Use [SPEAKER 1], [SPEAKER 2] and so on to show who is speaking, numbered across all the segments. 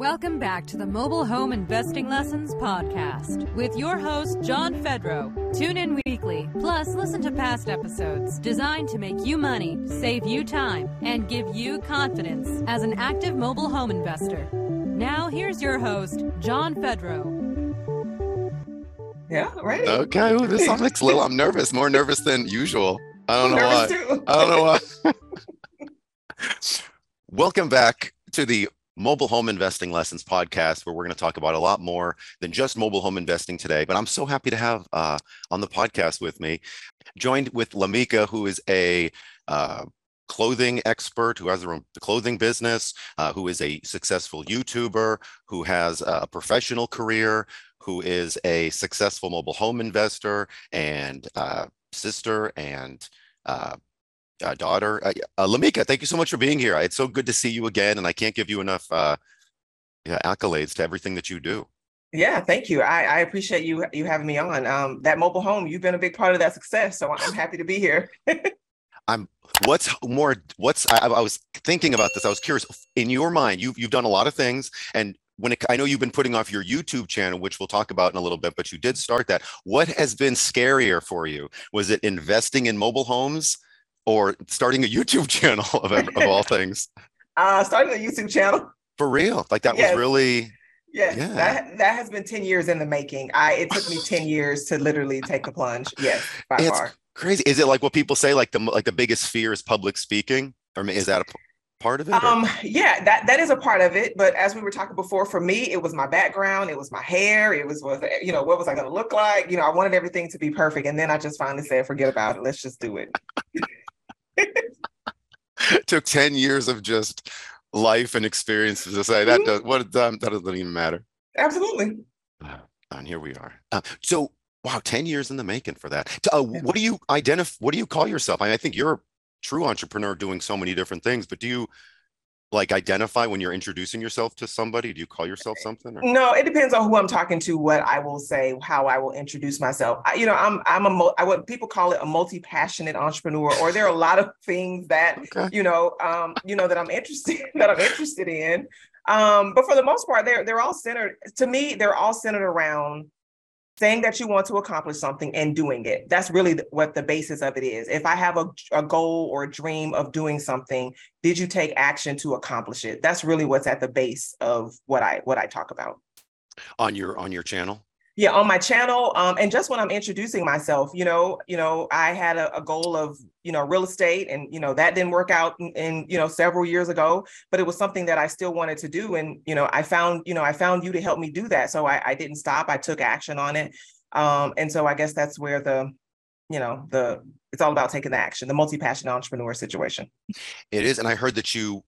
[SPEAKER 1] Welcome back to the Mobile Home Investing Lessons podcast with your host, John Fedro. Tune in weekly, plus listen to past episodes designed to make you money, save you time, and give you confidence as an active mobile home investor. Now, here's your host, John Fedro.
[SPEAKER 2] Yeah, right.
[SPEAKER 3] Okay, Ooh, this song looks a little. I'm nervous, more nervous than usual. I don't know why.
[SPEAKER 2] Too.
[SPEAKER 3] I don't know why. Welcome back to the Mobile Home Investing Lessons podcast, where we're going to talk about a lot more than just mobile home investing today. But I'm so happy to have uh, on the podcast with me, joined with Lameka, who is a uh, clothing expert who has a clothing business, uh, who is a successful YouTuber, who has a professional career, who is a successful mobile home investor and uh, sister and uh, uh, daughter. Uh, uh, Lameka, thank you so much for being here. It's so good to see you again, and I can't give you enough uh, yeah, accolades to everything that you do.
[SPEAKER 2] Yeah, thank you. I, I appreciate you you having me on. Um, that mobile home, you've been a big part of that success, so I'm happy to be here.
[SPEAKER 3] I'm. What's more? What's I, I was thinking about this. I was curious. In your mind, you've you've done a lot of things, and when it, I know you've been putting off your YouTube channel, which we'll talk about in a little bit, but you did start that. What has been scarier for you? Was it investing in mobile homes or starting a YouTube channel of, of all things?
[SPEAKER 2] Uh, starting a YouTube channel.
[SPEAKER 3] For real? Like that yes. was really.
[SPEAKER 2] Yes, yeah. that that has been 10 years in the making. I it took me 10 years to literally take the plunge. Yes, by
[SPEAKER 3] it's
[SPEAKER 2] far.
[SPEAKER 3] Crazy. Is it like what people say, like the like the biggest fear is public speaking? Or is that a part of it?
[SPEAKER 2] Um, yeah, that that is a part of it. But as we were talking before, for me, it was my background, it was my hair, it was was you know what was I going to look like? You know, I wanted everything to be perfect, and then I just finally said, forget about it. Let's just do it.
[SPEAKER 3] took 10 years of just life and experiences to say that mm-hmm. does what um, that doesn't even matter.
[SPEAKER 2] Absolutely.
[SPEAKER 3] Uh, and here we are. Uh, so wow 10 years in the making for that. Uh, what do you identify what do you call yourself? I, mean, I think you're a true entrepreneur doing so many different things but do you like identify when you're introducing yourself to somebody? Do you call yourself something? Or?
[SPEAKER 2] No, it depends on who I'm talking to. What I will say, how I will introduce myself. I, you know, I'm I'm a I what people call it a multi passionate entrepreneur, or there are a lot of things that okay. you know, um, you know that I'm interested that I'm interested in. Um, but for the most part, they're they're all centered. To me, they're all centered around saying that you want to accomplish something and doing it. That's really what the basis of it is. If I have a, a goal or a dream of doing something, did you take action to accomplish it? That's really what's at the base of what I what I talk about.
[SPEAKER 3] On your on your channel?
[SPEAKER 2] Yeah on my channel um, and just when i'm introducing myself you know you know i had a, a, goal of you know real estate and you know that didn't work out in, in, you know several years ago but it was something that i still wanted to do and you know i found you know i found you to help me do that. So i, I didn't stop i took action on it. Um, and so i guess that's where the you know the it's all about taking the action the multi-passionate entrepreneur situation.
[SPEAKER 3] It is and i heard that you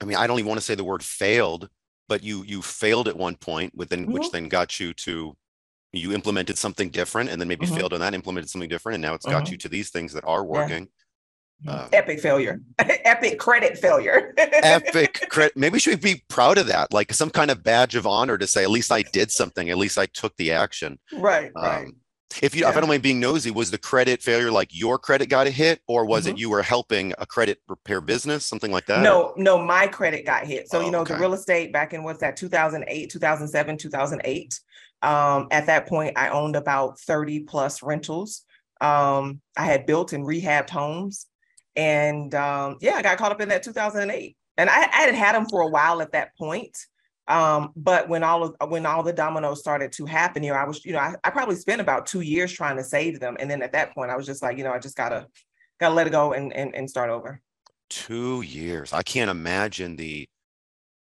[SPEAKER 3] i mean i don't even want to say the word failed but you you failed at one point within mm-hmm. which then got you to you implemented something different and then maybe mm-hmm. failed on that, implemented something different, and now it's got mm-hmm. you to these things that are working.
[SPEAKER 2] Yeah. Um, epic failure, epic credit failure.
[SPEAKER 3] epic credit. Maybe should we should be proud of that, like some kind of badge of honor to say, at least I did something, at least I took the action.
[SPEAKER 2] Right, um, right.
[SPEAKER 3] If you, yeah. if I don't mind being nosy, was the credit failure like your credit got a hit, or was mm-hmm. it you were helping a credit repair business, something like that?
[SPEAKER 2] No, no, my credit got hit. So oh, you know okay. the real estate back in what's that, 2008, 2007, 2008. Um, at that point, I owned about 30 plus rentals. Um, I had built and rehabbed homes. And um, yeah, I got caught up in that 2008. And I, I had had them for a while at that point. Um, but when all of when all the dominoes started to happen here, I was, you know, I, I probably spent about two years trying to save them. And then at that point, I was just like, you know, I just gotta gotta let it go and and, and start over.
[SPEAKER 3] Two years. I can't imagine the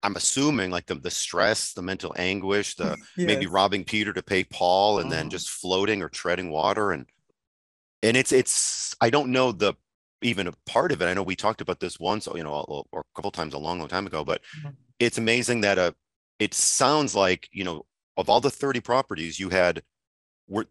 [SPEAKER 3] I'm assuming like the the stress, the mental anguish, the yes. maybe robbing Peter to pay Paul, and uh-huh. then just floating or treading water, and and it's it's I don't know the even a part of it. I know we talked about this once, you know, or a couple times a long, long time ago, but mm-hmm. it's amazing that uh it sounds like you know of all the 30 properties you had were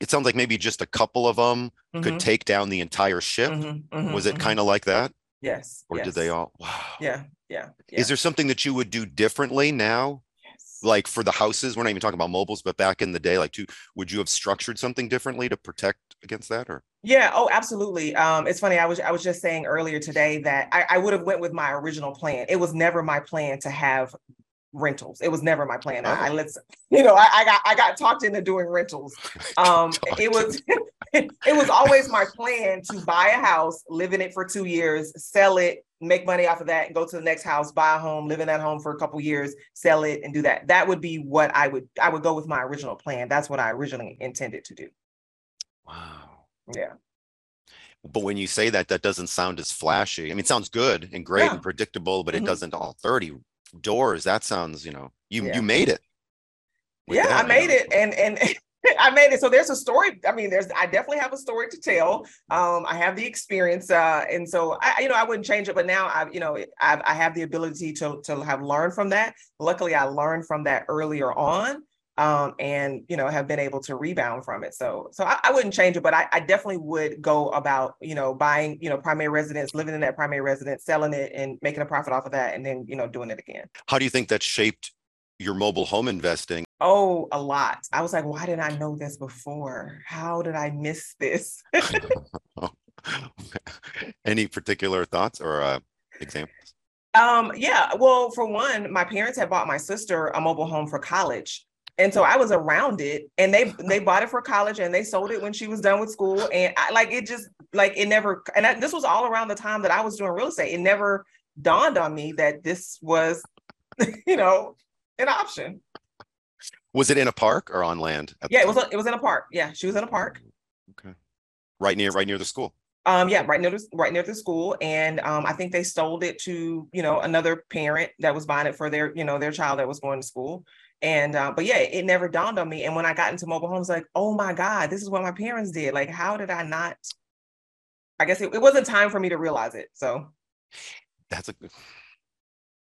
[SPEAKER 3] it sounds like maybe just a couple of them mm-hmm. could take down the entire ship. Mm-hmm. mm-hmm was it mm-hmm. kind of like that?
[SPEAKER 2] Yes.
[SPEAKER 3] Or
[SPEAKER 2] yes.
[SPEAKER 3] did they all?
[SPEAKER 2] Wow. Yeah. Yeah. yeah.
[SPEAKER 3] Is there something that you would do differently now? Yes. Like for the houses, we're not even talking about mobiles, but back in the day, like, to, would you have structured something differently to protect against that, or?
[SPEAKER 2] Yeah. Oh, absolutely. Um, it's funny. I was I was just saying earlier today that I, I would have went with my original plan. It was never my plan to have rentals. It was never my plan. Oh. I, I let's you know, I, I, got I got talked into doing rentals. Um it was it was always my plan to buy a house, live in it for two years, sell it, make money off of that, and go to the next house, buy a home, live in that home for a couple years, sell it, and do that. That would be what I would I would go with my original plan. That's what I originally intended to do.
[SPEAKER 3] Wow.
[SPEAKER 2] Yeah.
[SPEAKER 3] But when you say that, that doesn't sound as flashy. I mean, it sounds good and great yeah. and predictable, but mm-hmm. it doesn't all 30 doors. That sounds, you know, you yeah. you made it.
[SPEAKER 2] Yeah, that, I made it. And and I made it. So there's a story. I mean, there's I definitely have a story to tell. Um, I have the experience, uh, and so I, you know, I wouldn't change it. But now I, you know, I, I have the ability to to have learned from that. Luckily, I learned from that earlier on, um, and you know, have been able to rebound from it. So, so I, I wouldn't change it, but I, I, definitely would go about, you know, buying, you know, primary residence, living in that primary residence, selling it, and making a profit off of that, and then you know, doing it again.
[SPEAKER 3] How do you think that shaped your mobile home investing?
[SPEAKER 2] Oh, a lot. I was like, why didn't I know this before? How did I miss this?
[SPEAKER 3] Any particular thoughts or uh, examples?
[SPEAKER 2] Um, yeah, well, for one, my parents had bought my sister a mobile home for college. And so I was around it and they they bought it for college and they sold it when she was done with school. And I like it just like it never and I, this was all around the time that I was doing real estate. It never dawned on me that this was, you know, an option.
[SPEAKER 3] Was it in a park or on land?
[SPEAKER 2] Yeah, it was. it was in a park. Yeah, she was in a park.
[SPEAKER 3] Okay, right near right near the school.
[SPEAKER 2] Um, yeah, right near the right near the school, and um, I think they sold it to you know another parent that was buying it for their you know their child that was going to school. And uh, but yeah, it never dawned on me. And when I got into mobile homes, like, oh my God, this is what my parents did. Like, how did I not? I guess it, it wasn't time for me to realize it. So
[SPEAKER 3] that's a good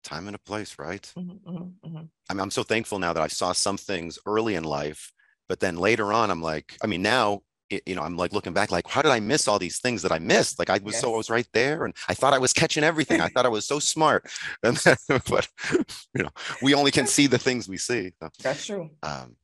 [SPEAKER 3] time and a place, right?
[SPEAKER 2] Mm-hmm, mm-hmm, mm-hmm.
[SPEAKER 3] I mean, I'm so thankful now that I saw some things early in life, but then later on, I'm like, I mean, now, it, you know, I'm like looking back, like, how did I miss all these things that I missed? Like, I was yes. so I was right there, and I thought I was catching everything. I thought I was so smart, and then, but you know, we only can see the things we see.
[SPEAKER 2] So, That's true. Um,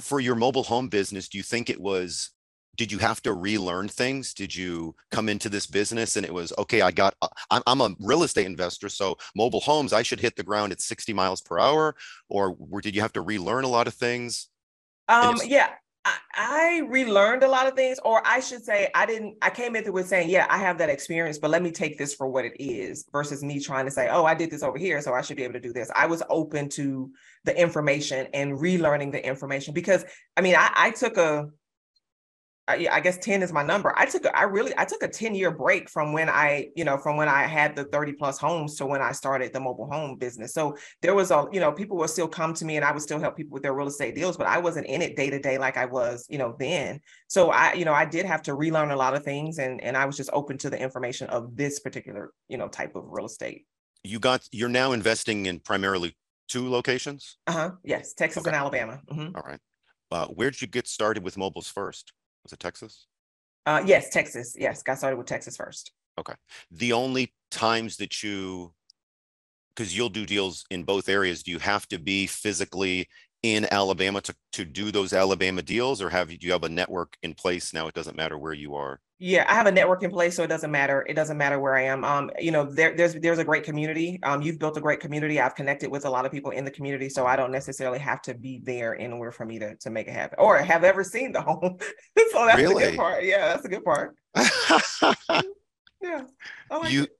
[SPEAKER 3] for your mobile home business, do you think it was did you have to relearn things did you come into this business and it was okay i got uh, i'm, I'm a real estate investor so mobile homes i should hit the ground at 60 miles per hour or did you have to relearn a lot of things
[SPEAKER 2] um yeah I, relearned a lot of things, or I should say, I didn't. I came into it saying, "Yeah, I have that experience, but let me take this for what it is," versus me trying to say, "Oh, I did this over here, so I should be able to do this." I was open to the information and relearning the information because, I mean, I, I took a I, I guess 10 is my number. I took a, I really I took a 10 year break from when I, you know, from when I had the 30 plus homes to when I started the mobile home business. So there was a, you know, people would still come to me and I would still help people with their real estate deals, but I wasn't in it day to day like I was, you know, then. So I, you know, I did have to relearn a lot of things and and I was just open to the information of this particular, you know, type of real estate.
[SPEAKER 3] You got you're now investing in primarily two locations?
[SPEAKER 2] Uh-huh. Yes, Texas okay. and Alabama.
[SPEAKER 3] Mm-hmm. All right. Uh, where did you get started with mobiles first? Was it Texas?
[SPEAKER 2] Uh, yes, Texas. Yes, got started with Texas first.
[SPEAKER 3] Okay. The only times that you, because you'll do deals in both areas, do you have to be physically in Alabama to, to do those Alabama deals, or have you, do you have a network in place now? It doesn't matter where you are.
[SPEAKER 2] Yeah, I have a network in place, so it doesn't matter. It doesn't matter where I am. Um, you know, there, there's there's a great community. Um, you've built a great community. I've connected with a lot of people in the community, so I don't necessarily have to be there in order for me to to make it happen, or have ever seen the home. so that's really? the good part. Yeah, that's a good part. yeah,
[SPEAKER 3] like you it.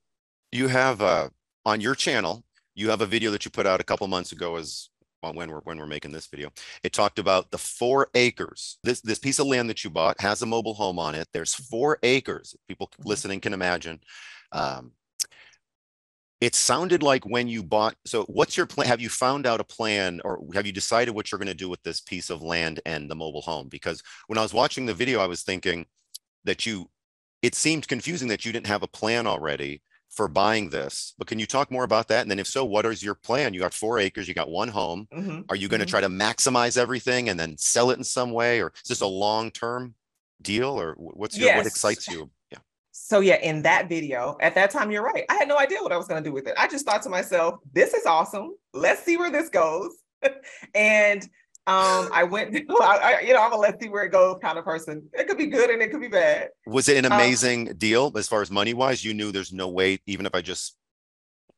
[SPEAKER 3] you have uh on your channel. You have a video that you put out a couple months ago as when we're when we're making this video. It talked about the four acres. This this piece of land that you bought has a mobile home on it. There's four acres. People mm-hmm. listening can imagine. Um, it sounded like when you bought. So, what's your plan? Have you found out a plan, or have you decided what you're going to do with this piece of land and the mobile home? Because when I was watching the video, I was thinking that you. It seemed confusing that you didn't have a plan already for buying this. But can you talk more about that? And then if so, what is your plan? You got four acres, you got one home. Mm-hmm. Are you going to mm-hmm. try to maximize everything and then sell it in some way? Or is this a long-term deal or what's your, yes. what excites you? Yeah.
[SPEAKER 2] So yeah, in that video, at that time, you're right. I had no idea what I was going to do with it. I just thought to myself, this is awesome. Let's see where this goes. and um, I went, I, you know, I'm a let's see where it goes kind of person. It could be good and it could be bad.
[SPEAKER 3] Was it an um, amazing um, deal as far as money wise? You knew there's no way, even if I just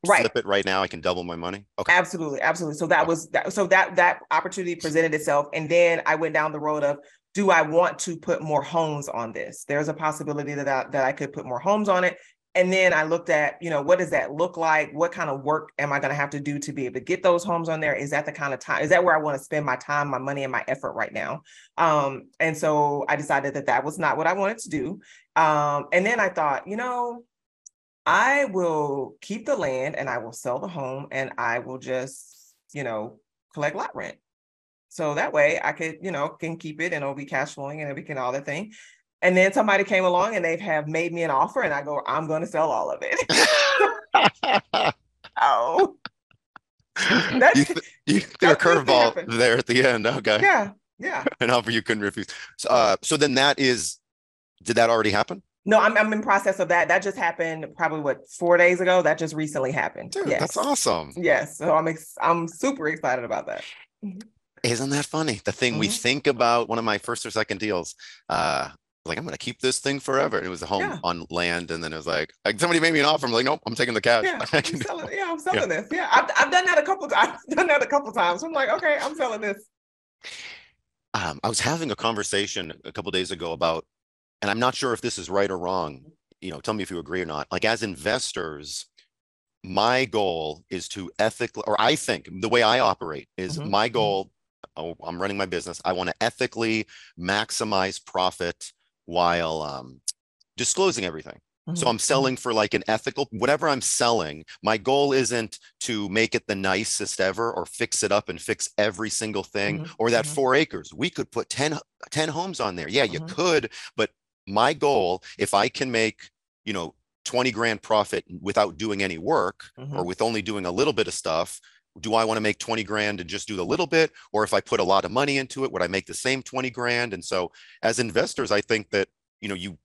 [SPEAKER 2] right.
[SPEAKER 3] flip it right now, I can double my money. Okay.
[SPEAKER 2] Absolutely, absolutely. So that was that. So that that opportunity presented itself, and then I went down the road of do I want to put more homes on this? There's a possibility that I, that I could put more homes on it. And then I looked at, you know, what does that look like? What kind of work am I going to have to do to be able to get those homes on there? Is that the kind of time? Is that where I want to spend my time, my money, and my effort right now? Um, and so I decided that that was not what I wanted to do. Um, and then I thought, you know, I will keep the land and I will sell the home and I will just, you know, collect lot rent. So that way I could, you know, can keep it and it'll be cash flowing and everything, all that thing. And then somebody came along and they have made me an offer and I go, I'm going to sell all of it. oh.
[SPEAKER 3] That's, you, th- you threw a curveball there at the end. Okay.
[SPEAKER 2] Yeah. Yeah.
[SPEAKER 3] An offer you couldn't refuse. So, uh, so then that is, did that already happen?
[SPEAKER 2] No, I'm, I'm in process of that. That just happened probably what four days ago. That just recently happened.
[SPEAKER 3] Dude, yes. that's awesome.
[SPEAKER 2] Yes, so I'm ex- I'm super excited about that.
[SPEAKER 3] Isn't that funny? The thing mm-hmm. we think about one of my first or second deals, uh, like I'm going to keep this thing forever. And it was a home yeah. on land, and then it was like, like somebody made me an offer. I'm like, nope, I'm taking the cash.
[SPEAKER 2] Yeah, I'm selling, yeah, I'm selling yeah. this. Yeah, I've, I've done that a couple times. I've done that a couple times. I'm like, okay, I'm selling this.
[SPEAKER 3] Um, I was having a conversation a couple days ago about, and I'm not sure if this is right or wrong. You know, tell me if you agree or not. Like as investors, my goal is to ethically, or I think the way I operate is mm-hmm. my mm-hmm. goal. Oh, I'm running my business. I want to ethically maximize profit while um, disclosing everything. Mm-hmm. So I'm selling for like an ethical, whatever I'm selling. My goal isn't to make it the nicest ever or fix it up and fix every single thing mm-hmm. or that mm-hmm. four acres. We could put 10, 10 homes on there. Yeah, you mm-hmm. could. But my goal, if I can make, you know, 20 grand profit without doing any work or mm-hmm. with only doing a little bit of stuff, do I want to make 20 grand and just do the little bit? Or if I put a lot of money into it, would I make the same 20 grand? And so as investors, I think that, you know, you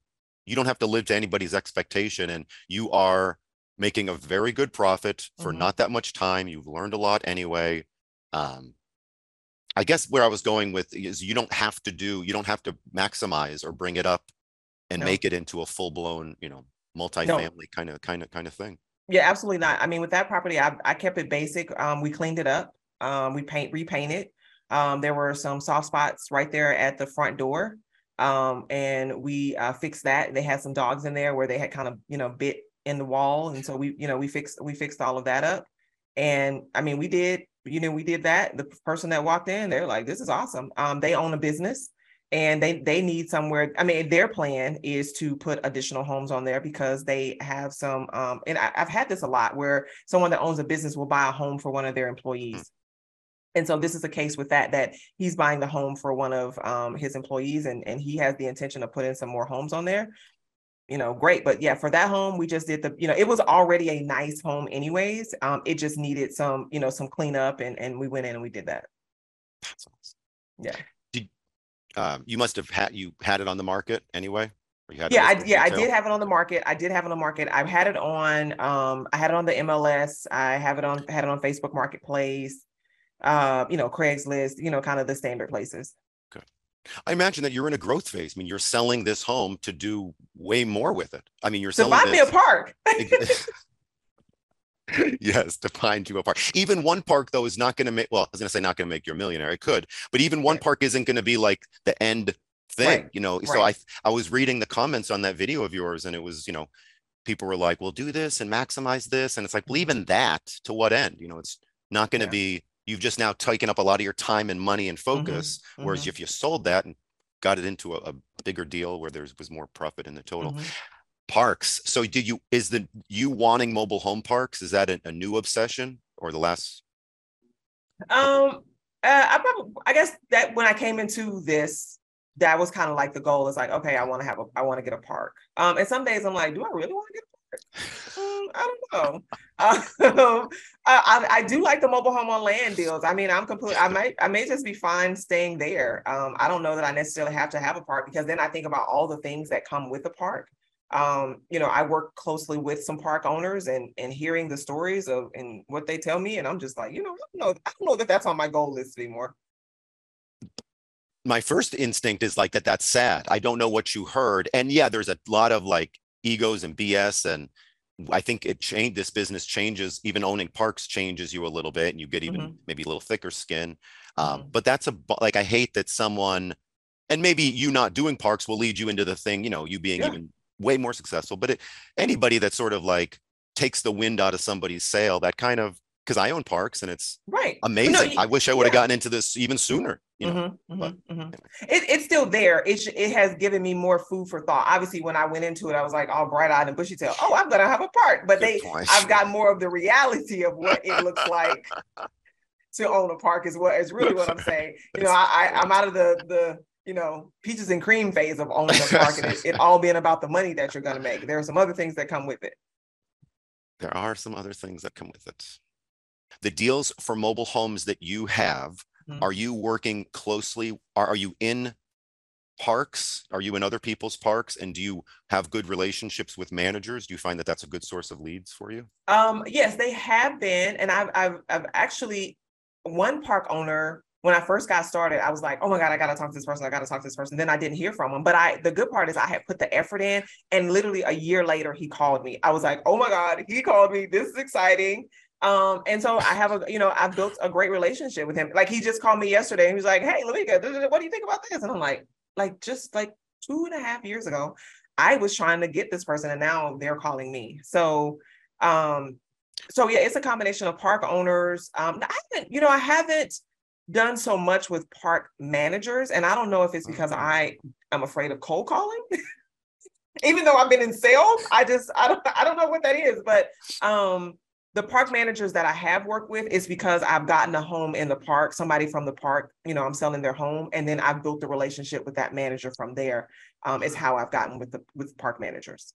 [SPEAKER 3] you don't have to live to anybody's expectation and you are making a very good profit for mm-hmm. not that much time. You've learned a lot anyway. Um, I guess where I was going with is you don't have to do, you don't have to maximize or bring it up and no. make it into a full blown, you know, multifamily kind of kind of kind of thing.
[SPEAKER 2] Yeah, absolutely not. I mean, with that property, I, I kept it basic. Um, we cleaned it up. Um, we paint repainted. Um, there were some soft spots right there at the front door. Um, and we uh, fixed that. They had some dogs in there where they had kind of, you know, bit in the wall. And so we, you know, we fixed, we fixed all of that up. And I mean, we did, you know, we did that. The person that walked in, they're like, this is awesome. Um, they own a business and they they need somewhere i mean their plan is to put additional homes on there because they have some um and I, have had this a lot where someone that owns a business will buy a home for one of their employees. And so this is a case with that that he's buying the home for one of um, his employees and and he has the intention of putting some more homes on there. You know great but yeah for that home we just did the you know it was already a nice home anyways. Um it just needed some you know some cleanup and and we went in and we did that. Yeah
[SPEAKER 3] um, you must have had you had it on the market anyway.
[SPEAKER 2] yeah, I, yeah, I did have it on the market. I did have it on the market. I've had it on. Um, I had it on the MLS. I have it on. Had it on Facebook Marketplace. Uh, you know, Craigslist. You know, kind of the standard places.
[SPEAKER 3] Okay. I imagine that you're in a growth phase. I mean, you're selling this home to do way more with it. I mean, you're
[SPEAKER 2] to
[SPEAKER 3] selling
[SPEAKER 2] buy me a park.
[SPEAKER 3] yes, to find you a park. Even one park though is not going to make. Well, I was going to say not going to make you a millionaire. It could, but even one right. park isn't going to be like the end thing. Right. You know. Right. So I I was reading the comments on that video of yours, and it was you know, people were like, "Well, do this and maximize this," and it's like, well, even mm-hmm. that to what end? You know, it's not going to yeah. be. You've just now taken up a lot of your time and money and mm-hmm. focus. Mm-hmm. Whereas mm-hmm. if you sold that and got it into a, a bigger deal where there was more profit in the total. Mm-hmm parks. So did you is the you wanting mobile home parks? Is that a, a new obsession or the last?
[SPEAKER 2] Um, uh, I probably I guess that when I came into this, that was kind of like the goal. Is like, okay, I want to have a I want to get a park. Um, and some days I'm like, do I really want to get a park? Um, I don't know. Um, I, I do like the mobile home on land deals. I mean, I'm complete. I might I may just be fine staying there. Um, I don't know that I necessarily have to have a park because then I think about all the things that come with a park um, you know, I work closely with some park owners and and hearing the stories of and what they tell me, and I'm just like, you know, I don't know, I don't know that that's on my goal list anymore.
[SPEAKER 3] My first instinct is like that. That's sad. I don't know what you heard, and yeah, there's a lot of like egos and BS and I think it changed this business changes, even owning parks changes you a little bit and you get even
[SPEAKER 2] Mhm.
[SPEAKER 3] maybe a little thicker skin. Um,
[SPEAKER 2] Mhm.
[SPEAKER 3] but that's a like I hate that someone and maybe you not doing parks will lead you into the thing, you know, you being
[SPEAKER 2] Yeah.
[SPEAKER 3] even way more successful. But it, anybody that sort of like takes the wind out of somebody's sail, that kind of because I own parks and it's
[SPEAKER 2] Right.
[SPEAKER 3] Amazing.
[SPEAKER 2] no, you-
[SPEAKER 3] I wish I would have
[SPEAKER 2] yeah.
[SPEAKER 3] gotten into this even sooner. You know,
[SPEAKER 2] Mhm,
[SPEAKER 3] but-
[SPEAKER 2] mhm, mhm. It, it's still there. It, sh- it has given me more food for thought. Obviously, when I went into it, I was like all bright eyed and bushy tailed. Oh, I'm gonna have a park. But
[SPEAKER 3] Good
[SPEAKER 2] they,
[SPEAKER 3] point.
[SPEAKER 2] I've got more of the reality of what it looks like to own a park. Is what is really what I'm saying. You know, I, I I'm out of the the you know peaches and cream phase of owning a park, and it, all being about the money that you're gonna make. There are some other things that come with it.
[SPEAKER 3] there are some other things that come with it. The deals for mobile homes that you have,
[SPEAKER 2] Mhm.
[SPEAKER 3] are you working closely? Are, are you in parks? Are you in other people's parks? And do you have good relationships with managers? Do you find that that's a good source of leads for you?
[SPEAKER 2] Um, yes, they have been, and I've I've I've actually one park owner when I first got started, I was like, oh my God, I gotta talk to this person, I gotta talk to this person. Then I didn't hear from him. But I the good part is I had put the effort in, and literally a year later he called me. I was like, oh my God, he called me. This is exciting. Um, and so I have a, you know, I've built a great relationship with him. Like he just called me yesterday and he was like, Hey, Lameka, what do you think about this? And I'm like, like just like two and a half years ago, I was trying to get this person and now they're calling me. So um, so yeah, it's a combination of park owners. Um, I haven't, you know, I haven't done so much with park managers, and I don't know if it's because I am afraid of cold calling. Even though I've been in sales, I just I don't I don't know what that is, but um the park managers that I have worked with is because I've gotten a home in the park, somebody from the park, you know, I'm selling their home, and then I've built a relationship with that manager from there. Um, is how I've gotten with the with park managers.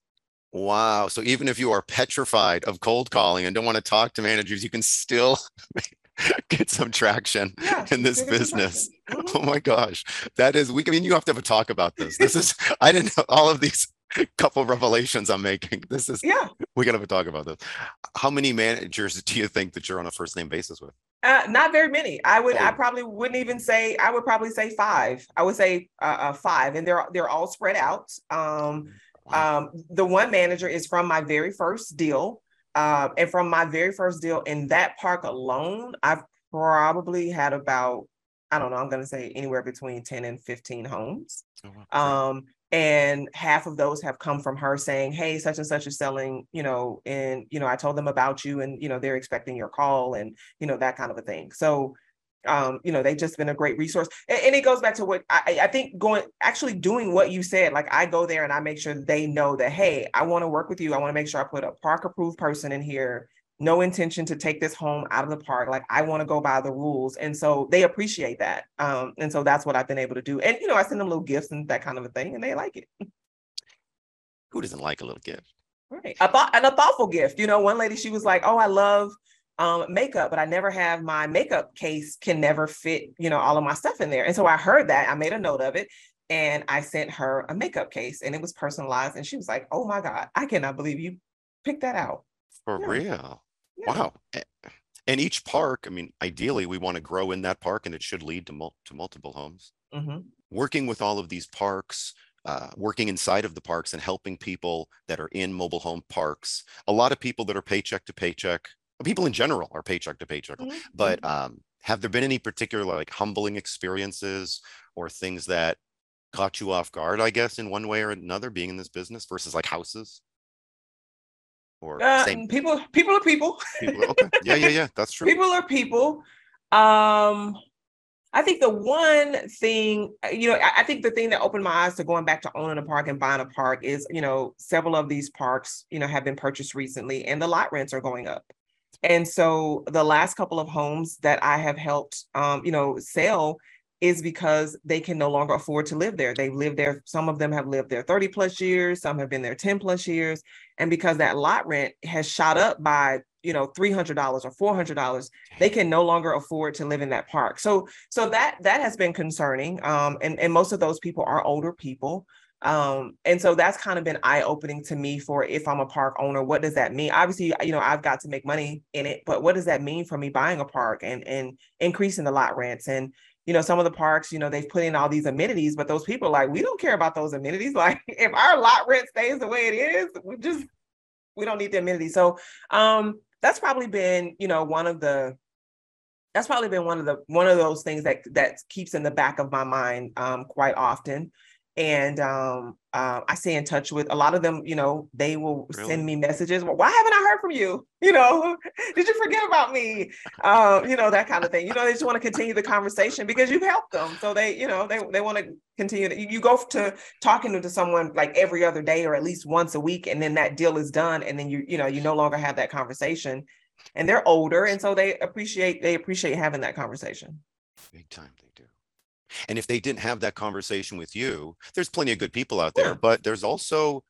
[SPEAKER 3] Wow. So even if you are petrified of cold calling and don't want to talk to managers, you can still get some traction
[SPEAKER 2] Yeah,
[SPEAKER 3] in this
[SPEAKER 2] still get some
[SPEAKER 3] business.
[SPEAKER 2] Mhm.
[SPEAKER 3] Oh my gosh. That is we I mean you have to have a talk about this. This is I didn't know all of these couple revelations I'm making. This is
[SPEAKER 2] Yeah,
[SPEAKER 3] we gotta have a talk about this. How many managers do you think that you're on a first name basis with?
[SPEAKER 2] Uh, not very many. I would. I
[SPEAKER 3] Oh.
[SPEAKER 2] probably wouldn't even say. I would probably say five. I would say uh, uh, five, and they're they're all spread out. Um,
[SPEAKER 3] Wow.
[SPEAKER 2] um, the one manager is from my very first deal, uh, and from my very first deal in that park alone, I've probably had about I don't know. I'm going to say anywhere between ten and fifteen homes.
[SPEAKER 3] Oh, wow.
[SPEAKER 2] Um, and half of those have come from her saying, Hey, such and such is selling, you know, and, you know, I told them about you and, you know, they're expecting your call and, you know, that kind of a thing. So, um, you know, they've just been a great resource. And, and it goes back to what I, I think going, actually doing what you said, like I go there and I make sure they know that, Hey, I want to work with you. I want to make sure I put a park approved person in here no intention to take this home out of the park. Like I want to go by the rules. And so they appreciate that. Um, and so that's what I've been able to do. And you know, I send them little gifts and that kind of a thing, and they like it.
[SPEAKER 3] Who doesn't like a little gift?
[SPEAKER 2] Right. A thought and a thoughtful gift. You know, one lady, she was like, Oh, I love um makeup, but I never have my makeup case can never fit, you know, all of my stuff in there. And so I heard that. I made a note of it. And I sent her a makeup case and it was personalized. And she was like, Oh my God, I cannot believe you picked that out.
[SPEAKER 3] For
[SPEAKER 2] Yeah.
[SPEAKER 3] real.
[SPEAKER 2] Yeah.
[SPEAKER 3] Wow. And each park, I mean, ideally, we want to grow in that park and it should lead to, mul- to multiple homes.
[SPEAKER 2] Mhm.
[SPEAKER 3] Working with all of these parks, uh, working inside of the parks and helping people that are in mobile home parks. A lot of people that are paycheck to paycheck, people in general are paycheck to paycheck.
[SPEAKER 2] Mhm.
[SPEAKER 3] But um, have there been any particular like humbling experiences or things that caught you off guard, I guess, in one way or another, being in this business versus like houses? Or
[SPEAKER 2] Uh,
[SPEAKER 3] same
[SPEAKER 2] people, people are people.
[SPEAKER 3] people? Okay. Yeah, yeah, yeah. That's true.
[SPEAKER 2] people are people um i think the one thing uh, you know I think the thing that opened my eyes to going back to owning a park and buying a park is you know several of these parks you know have been purchased recently and the lot rents are going up and so the last couple of homes that i have helped um you know sell is because they can no longer afford to live there. They've lived there some of them have lived there 30 plus years some have been there 10 plus years. And because that lot rent has shot up by you know $300 or $400 they can no longer afford to live in that park. So so that that has been concerning um and and most of those people are older people um and so that's kind of been eye-opening to me for if i'm a park owner what does that mean? Obviously you know i've got to make money in it but what does that mean for me buying a park and and increasing the lot rents? And you know some of the parks you know they've put in all these amenities but those people like we don't care about those amenities. Like if our lot rent stays the way it is we just we don't need the amenities. So um, that's probably been, you know, one of the that's probably been one of the one of those things that that keeps in the back of my mind um, quite often and um, uh, I stay in touch with a lot of them. You know, they will really? send me messages. Well, why haven't I heard from you? You know, did you forget about me? Um, you know, that kind of thing. You know, they just want to continue the conversation because you've helped them. So they, you know, they they want to continue. To, you go to talking to someone like every other day or at least once a week, and then that deal is done, and then you, you know, you no longer have that conversation. And they're older, and so they appreciate they appreciate having that conversation.
[SPEAKER 3] Big time. And if they didn't have that conversation with you, there's plenty of good people out there, yeah. but there's also,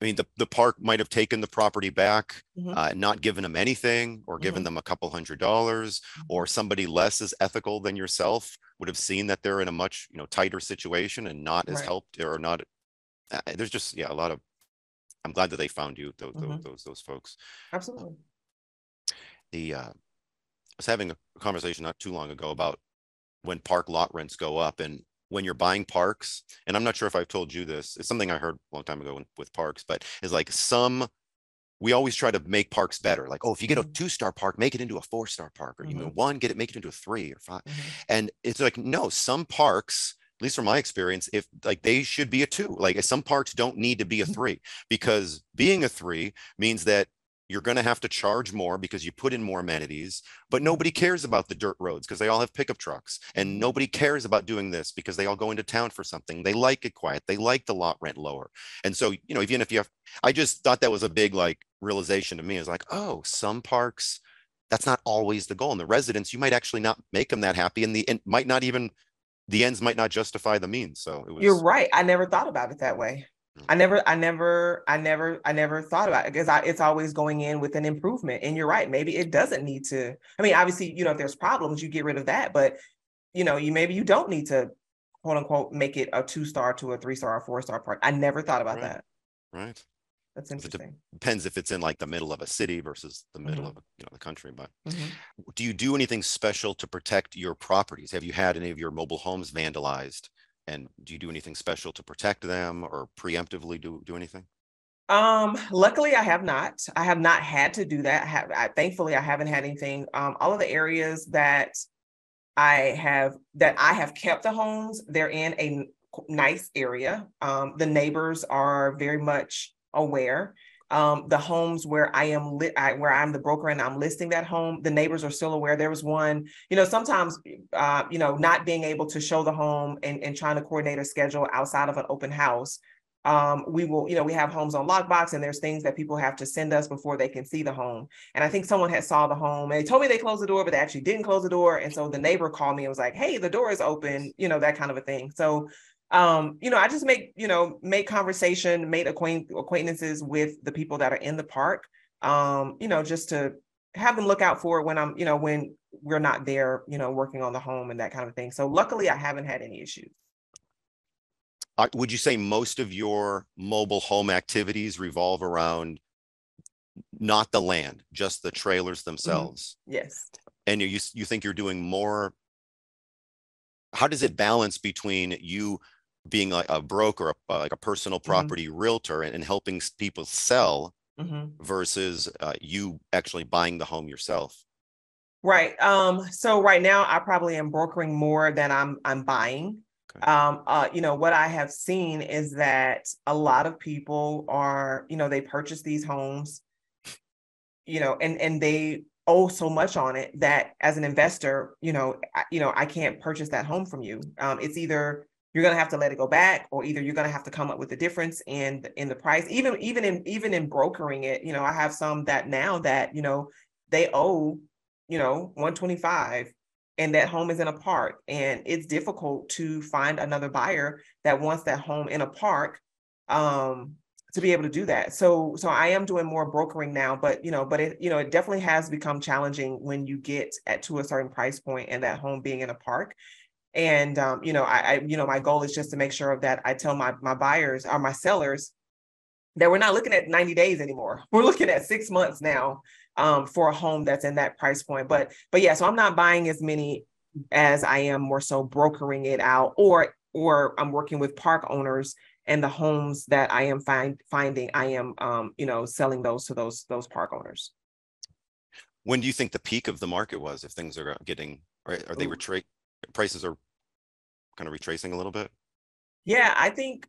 [SPEAKER 3] I mean, the, the park might have taken the property back, mm-hmm. uh, not given them anything or given mm-hmm. them a couple hundred dollars, mm-hmm. or somebody less as ethical than yourself would have seen that they're in a much, you know, tighter situation and not as helped or not. Uh, there's just, yeah, a lot of, I'm glad that they found you, those, those, mm-hmm. those, those folks.
[SPEAKER 2] Absolutely.
[SPEAKER 3] The, uh, I was having a conversation not too long ago about when park lot rents go up and when you're buying parks and i'm not sure if i've told you this it's something i heard a long time ago with parks but it's like some we always try to make parks better like oh if you get a mm-hmm. two star park make it into a four star park or mm-hmm. you know one get it make it into a three or 5 mm-hmm. and it's like no some parks at least from my experience if like they should be a two like some parks don't need to be a three because being a three means that you're going to have to charge more because you put in more amenities, but nobody cares about the dirt roads because they all have pickup trucks. And nobody cares about doing this because they all go into town for something. They like it quiet. They like the lot rent lower. And so, you know, even if you have, I just thought that was a big like realization to me is like, oh, some parks, that's not always the goal. And the residents, you might actually not make them that happy. And the, and might not even, the ends might not justify the means. So it was.
[SPEAKER 2] You're right. I never thought about it that way. I never, I never, I never, I never thought about it because I, it's always going in with an improvement. And you're right, maybe it doesn't need to. I mean, obviously, you know, if there's problems, you get rid of that. But you know, you maybe you don't need to quote unquote make it a two star to a three star or four star park. I never thought about
[SPEAKER 3] right.
[SPEAKER 2] that.
[SPEAKER 3] Right.
[SPEAKER 2] That's interesting.
[SPEAKER 3] It depends if it's in like the middle of a city versus the middle mm-hmm. of you know the country. But mm-hmm. do you do anything special to protect your properties? Have you had any of your mobile homes vandalized? And do you do anything special to protect them or preemptively do do anything?
[SPEAKER 2] Um luckily i have not. I have not had to do that. I have I, thankfully i haven't had anything. Um all of the areas that i have that i have kept the homes they're in a nice area. Um the neighbors are very much aware um, the homes where I am lit, I, where I'm the broker and I'm listing that home, the neighbors are still aware. There was one, you know, sometimes, uh, you know, not being able to show the home and, and trying to coordinate a schedule outside of an open house. Um, we will, you know, we have homes on lockbox and there's things that people have to send us before they can see the home. And I think someone had saw the home and they told me they closed the door, but they actually didn't close the door. And so the neighbor called me and was like, hey, the door is open, you know, that kind of a thing. So um, you know, I just make, you know, make conversation, made acquaint- acquaintances with the people that are in the park, um, you know, just to have them look out for when I'm, you know, when we're not there, you know, working on the home and that kind of thing. So luckily I haven't had any issues.
[SPEAKER 3] Uh, would you say most of your mobile home activities revolve around not the land, just the trailers mm-hmm. themselves?
[SPEAKER 2] Mm-hmm. Yes.
[SPEAKER 3] And you you think you're doing more how does it balance between you being like a broker, a, like a personal mm-hmm. property mm-hmm. realtor, and, and, helping people sell mm-hmm. versus uh, you actually buying the home yourself.
[SPEAKER 2] Right. Um, so right now, I probably am brokering more than I'm I'm buying. Okay. Um, uh, you know what I have seen is that a lot of people are, you know, they purchase these homes, you know, and and they owe so much on it that as an investor, you know, I, you know, I can't purchase that home from you. Um, it's either you're going to have to let it go back or either you're going to have to come up with a difference in in the price. Even even in even in brokering it you know i have some that now that you know they owe you know 125 and that home is in a park. And it's difficult to find another buyer that wants that home in a park um to be able to do that. So so i am doing more brokering now but you know but it you know it definitely has become challenging when you get at to a certain price point and that home being in a park and um, you know, I, I, you know, my goal is just to make sure that I tell my my buyers or my sellers that we're not looking at 90 days anymore. We're looking at six months now um, for a home that's in that price point. But but yeah, so I'm not buying as many as I am more so brokering it out, or or I'm working with park owners and the homes that I am find finding, I am um, you know, selling those to those those park owners.
[SPEAKER 3] When do you think the peak of the market was? If things are getting, are, are they retreat, prices are kind of retracing a little bit?
[SPEAKER 2] Yeah, I think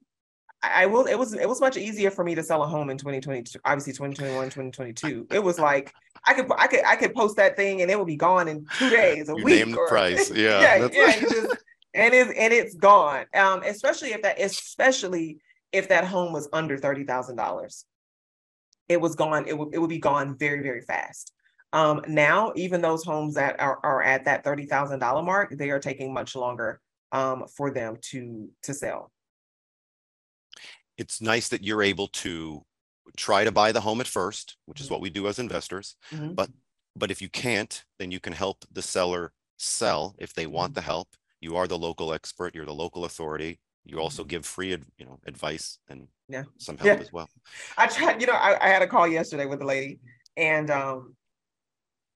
[SPEAKER 2] I will, it was, it was much easier for me to sell a home in twenty twenty-two, obviously 2021, 2022. It was like, I could, I could, I could post that thing and it would be gone in two days, a
[SPEAKER 3] You
[SPEAKER 2] week.
[SPEAKER 3] name the
[SPEAKER 2] or-
[SPEAKER 3] price, yeah,
[SPEAKER 2] Yeah,
[SPEAKER 3] that's-
[SPEAKER 2] yeah, just, and it's, and it's gone. Um, especially if that, especially if that home was under thirty thousand dollars. It was gone, it would, it would be gone very, very fast. Um, now, even those homes that are, are at that thirty thousand dollar mark, they are taking much longer um, for them to, to sell.
[SPEAKER 3] It's nice that you're able to try to buy the home at first, which is
[SPEAKER 2] Mhm.
[SPEAKER 3] what we do as investors.
[SPEAKER 2] Mhm.
[SPEAKER 3] But, but if you can't, then you can help the seller sell if they want
[SPEAKER 2] Mhm.
[SPEAKER 3] the help. You are the local expert, you're the local authority. You also
[SPEAKER 2] Mhm.
[SPEAKER 3] give free, you know, advice and
[SPEAKER 2] Yeah.
[SPEAKER 3] some
[SPEAKER 2] Yeah.
[SPEAKER 3] help as well.
[SPEAKER 2] I tried, you know, I, I had a call yesterday with a lady and um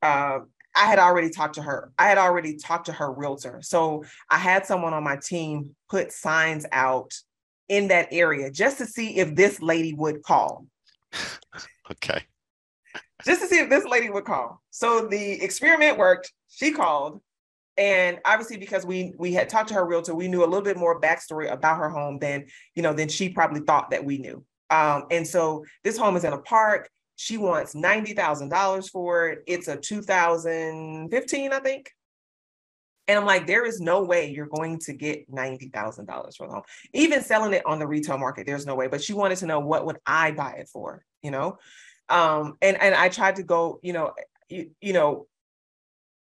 [SPEAKER 2] uh I had already talked to her. I had already talked to her realtor. So I had someone on my team put signs out in that area just to see if this lady would call.
[SPEAKER 3] Okay.
[SPEAKER 2] Just to see if this lady would call. So the experiment worked. She called. And obviously, because we we had talked to her realtor, we knew a little bit more backstory about her home than you know than she probably thought that we knew. Um, and so this home is in a park. She wants ninety thousand dollars for it. It's a two thousand fifteen, I think. And I'm like, there is no way you're going to get ninety thousand dollars for the home. Even selling it on the retail market, there's no way. But she wanted to know what would I buy it for, you know? Um, and and I tried to go, you know, you, you know,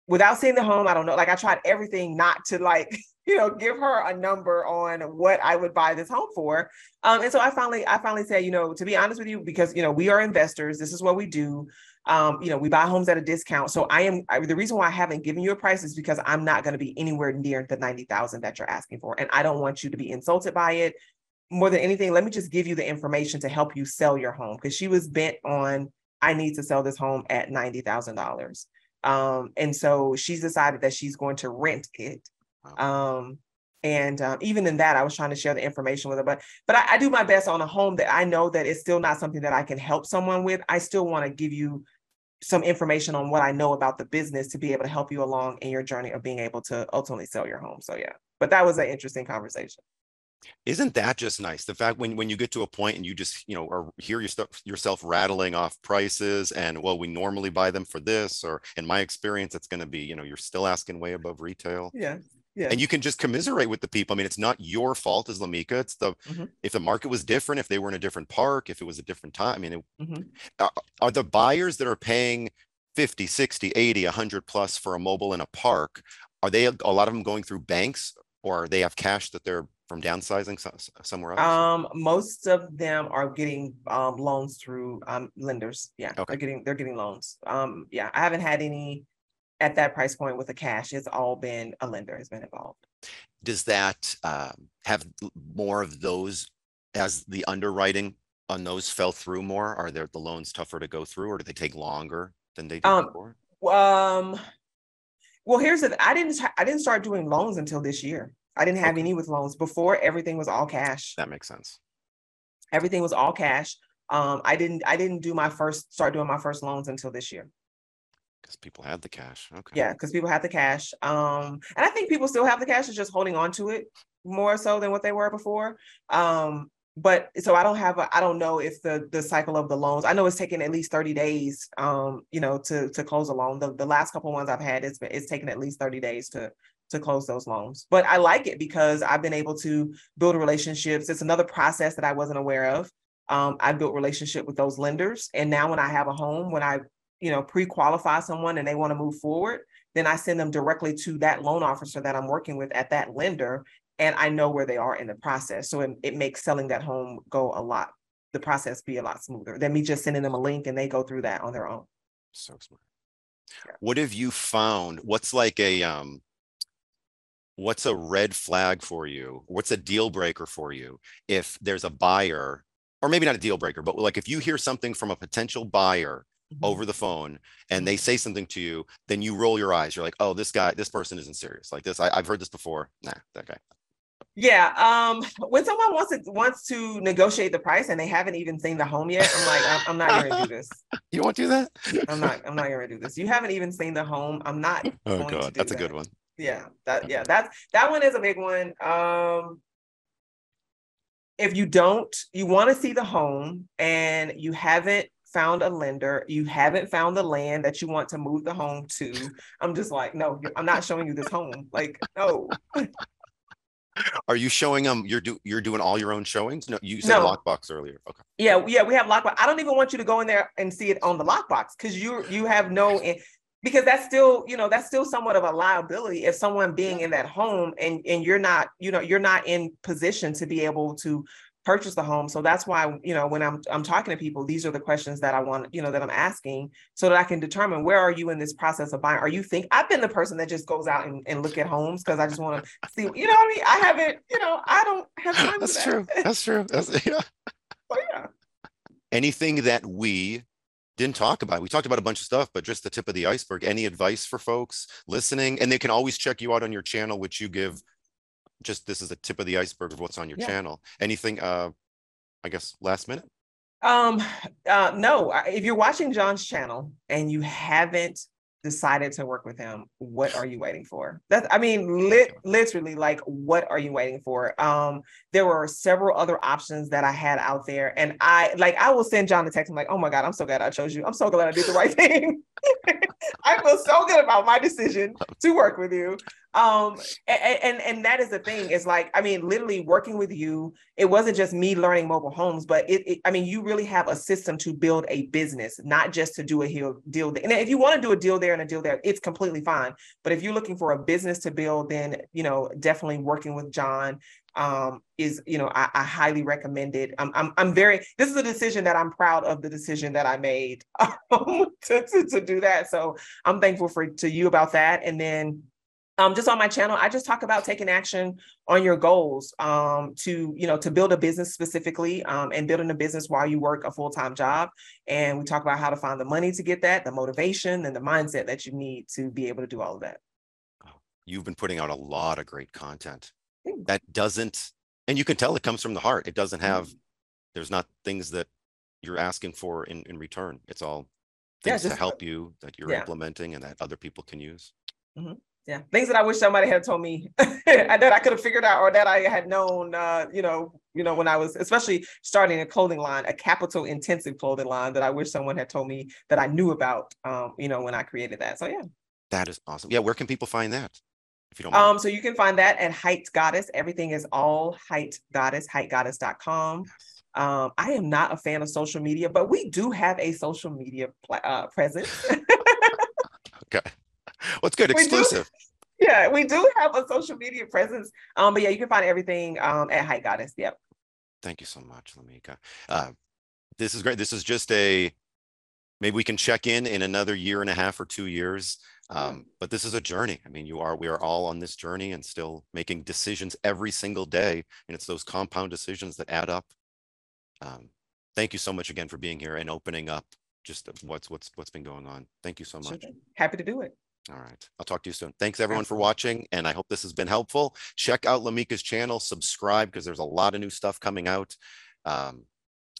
[SPEAKER 2] without seeing the home, I don't know. Like I tried everything not to like, you know, give her a number on what I would buy this home for. Um, and so I finally, I finally said, you know, to be honest with you, because you know, we are investors, this is what we do. Um, you know, we buy homes at a discount. So I am I, the reason why I haven't given you a price is because I'm not going to be anywhere near the 90,000 that you're asking for. And I don't want you to be insulted by it. More than anything, let me just give you the information to help you sell your home because she was bent on I need to sell this home at ninety thousand dollars. Um, and so she's decided that she's going to rent it. Um, and um, even in that, I was trying to share the information with her, but but I, I do my best on a home that I know that it's still not something that I can help someone with. I still want to give you some information on what I know about the business to be able to help you along in your journey of being able to ultimately sell your home. So yeah, but that was an interesting conversation.
[SPEAKER 3] Isn't that just nice? The fact when when you get to a point and you just you know or hear your yourself rattling off prices and well we normally buy them for this or in my experience it's going to be you know you're still asking way above retail
[SPEAKER 2] Yeah, yeah.
[SPEAKER 3] and you can just commiserate with the people. I mean it's not your fault as Lameka. It's the
[SPEAKER 2] Mhm.
[SPEAKER 3] if the market was different, if they were in a different park, if it was a different time. I mean, it,
[SPEAKER 2] Mhm.
[SPEAKER 3] are, are the buyers that are paying 50, 60, 80, 100 plus for a mobile in a park, are they a lot of them going through banks or they have cash that they're from downsizing somewhere else?
[SPEAKER 2] Um, most of them are getting um loans through um lenders. Yeah,
[SPEAKER 3] Okay.
[SPEAKER 2] they're getting they're getting loans. Um, yeah, I haven't had any at that price point with the cash. It's all been a lender has been involved.
[SPEAKER 3] Does that um, have more of those as the underwriting on those fell through more? Are there the loans tougher to go through or do they take longer than they did
[SPEAKER 2] Um,
[SPEAKER 3] before?
[SPEAKER 2] Um, well, here's the I didn't I didn't start doing loans until this year. I didn't have
[SPEAKER 3] Okay.
[SPEAKER 2] any with loans before. Everything was all cash.
[SPEAKER 3] That makes sense.
[SPEAKER 2] Everything was all cash. Um, I didn't I didn't do my first start doing my first loans until this year.
[SPEAKER 3] Because people had the cash. Okay.
[SPEAKER 2] Yeah, because people had the cash. Um, and I think people still have the cash, it's just holding on to it more so than what they were before. Um, but so I don't have a, I don't know if the the cycle of the loans, I know it's taken at least 30 days um, you know, to to close a loan. The the last couple ones I've had, it's been it's taken at least 30 days to to close those loans. But I like it because I've been able to build relationships. It's another process that I wasn't aware of. Um, I built relationship with those lenders. And now when I have a home, when I you know, pre-qualify someone and they want to move forward, then I send them directly to that loan officer that I'm working with at that lender. And I know where they are in the process. So it, it makes selling that home go a lot, the process be a lot smoother than me just sending them a link and they go through that on their own.
[SPEAKER 3] So smart.
[SPEAKER 2] Yeah.
[SPEAKER 3] What have you found? What's like a um what's a red flag for you? What's a deal breaker for you if there's a buyer, or maybe not a deal breaker, but like if you hear something from a potential buyer
[SPEAKER 2] Mm-hmm.
[SPEAKER 3] over the phone and they say something to you, then you roll your eyes. You're like, oh, this guy, this person isn't serious. Like this, I, I've heard this before. Nah, that guy.
[SPEAKER 2] Yeah. Um, when someone wants to wants to negotiate the price and they haven't even seen the home yet, I'm like, I'm, I'm not going to do this.
[SPEAKER 3] You won't do that?
[SPEAKER 2] I'm not. I'm not going to do this. You haven't even seen the home. I'm not.
[SPEAKER 3] Oh God, that's that. a good one.
[SPEAKER 2] Yeah. That. Yeah. That's that one is a big one. Um, if you don't, you want to see the home and you haven't found a lender, you haven't found the land that you want to move the home to. I'm just like, no, I'm not showing you this home. Like, no.
[SPEAKER 3] Are you showing them? You're do you're doing all your own showings? No, you said no. lockbox earlier. Okay.
[SPEAKER 2] Yeah, yeah, we have lockbox. I don't even want you to go in there and see it on the lockbox because you you have no because that's still you know that's still somewhat of a liability if someone being in that home and and you're not you know you're not in position to be able to purchase the home. So that's why, you know, when I'm I'm talking to people, these are the questions that I want, you know, that I'm asking so that I can determine where are you in this process of buying. Are you think I've been the person that just goes out and, and look at homes because I just want to see, you know what I mean? I haven't, you know, I don't have time.
[SPEAKER 3] That's that. true. That's true. That's yeah. So, yeah. Anything that we didn't talk about. We talked about a bunch of stuff, but just the tip of the iceberg. Any advice for folks listening? And they can always check you out on your channel, which you give just this is a tip of the iceberg of what's on your yeah. channel. Anything, uh, I guess, last minute?
[SPEAKER 2] Um, uh, no. If you're watching John's channel and you haven't decided to work with him, what are you waiting for? That's, I mean, lit, literally, like, what are you waiting for? Um, there were several other options that I had out there, and I like, I will send John a text. I'm like, oh my god, I'm so glad I chose you. I'm so glad I did the right thing. I feel so good about my decision to work with you um and, and and that is the thing is like i mean literally working with you it wasn't just me learning mobile homes but it, it, i mean you really have a system to build a business not just to do a deal deal there. and if you want to do a deal there and a deal there it's completely fine but if you're looking for a business to build then you know definitely working with john um, is you know I, I, highly recommend it. I'm, I'm I'm very this is a decision that I'm proud of the decision that I made um, to, to, to do that. So I'm thankful for to you about that. And then um, just on my channel, I just talk about taking action on your goals um, to, you know, to build a business specifically um, and building a business while you work a full-time job. And we talk about how to find the money to get that, the motivation and the mindset that you need to be able to do all of that.
[SPEAKER 3] You've been putting out a lot of great content that doesn't, and you can tell it comes from the heart. It doesn't have, mm-hmm. there's not things that you're asking for in, in return. It's all things yeah, just, to help you that you're yeah. implementing and that other people can use.
[SPEAKER 2] Mm-hmm yeah things that i wish somebody had told me that i could have figured out or that i had known uh, you know you know when i was especially starting a clothing line a capital intensive clothing line that i wish someone had told me that i knew about um, you know when i created that. So yeah.
[SPEAKER 3] That is awesome. Yeah where can people find that
[SPEAKER 2] if you don't mind. um so you can find that at height goddess. Everything is all height goddess heightgoddess.com um, I am not a fan of social media, but we do have a social media pl- uh, presence.
[SPEAKER 3] What's good? Exclusive.
[SPEAKER 2] Do, yeah, we do have a social media presence. Um, but yeah, you can find everything um at Height Goddess. Yep.
[SPEAKER 3] Thank you so much, Lameka. Uh, this is great. This is just a maybe we can check in in another year and a half or two years. Um, but this is a journey. I mean, you are we are all on this journey and still making decisions every single day, and it's those compound decisions that add up. Um, thank you so much again for being here and opening up just what's what's what's been going on. Thank you so much.
[SPEAKER 2] Happy to do it.
[SPEAKER 3] All right. I'll talk to you soon. Thanks everyone for watching. And I hope this has been helpful. Check out Lameka's channel, subscribe because there's a lot of new stuff coming out. Um,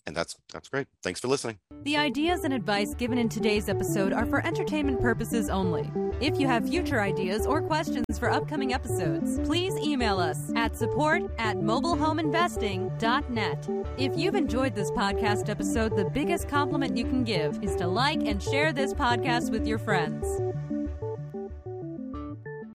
[SPEAKER 3] and that's that's great. Thanks for listening.
[SPEAKER 1] The ideas and advice given in today's episode are for entertainment purposes only. If you have future ideas or questions for upcoming episodes, please email us at support at mobilehomeinvesting.net. If you've enjoyed this podcast episode, the biggest compliment you can give is to like and share this podcast with your friends.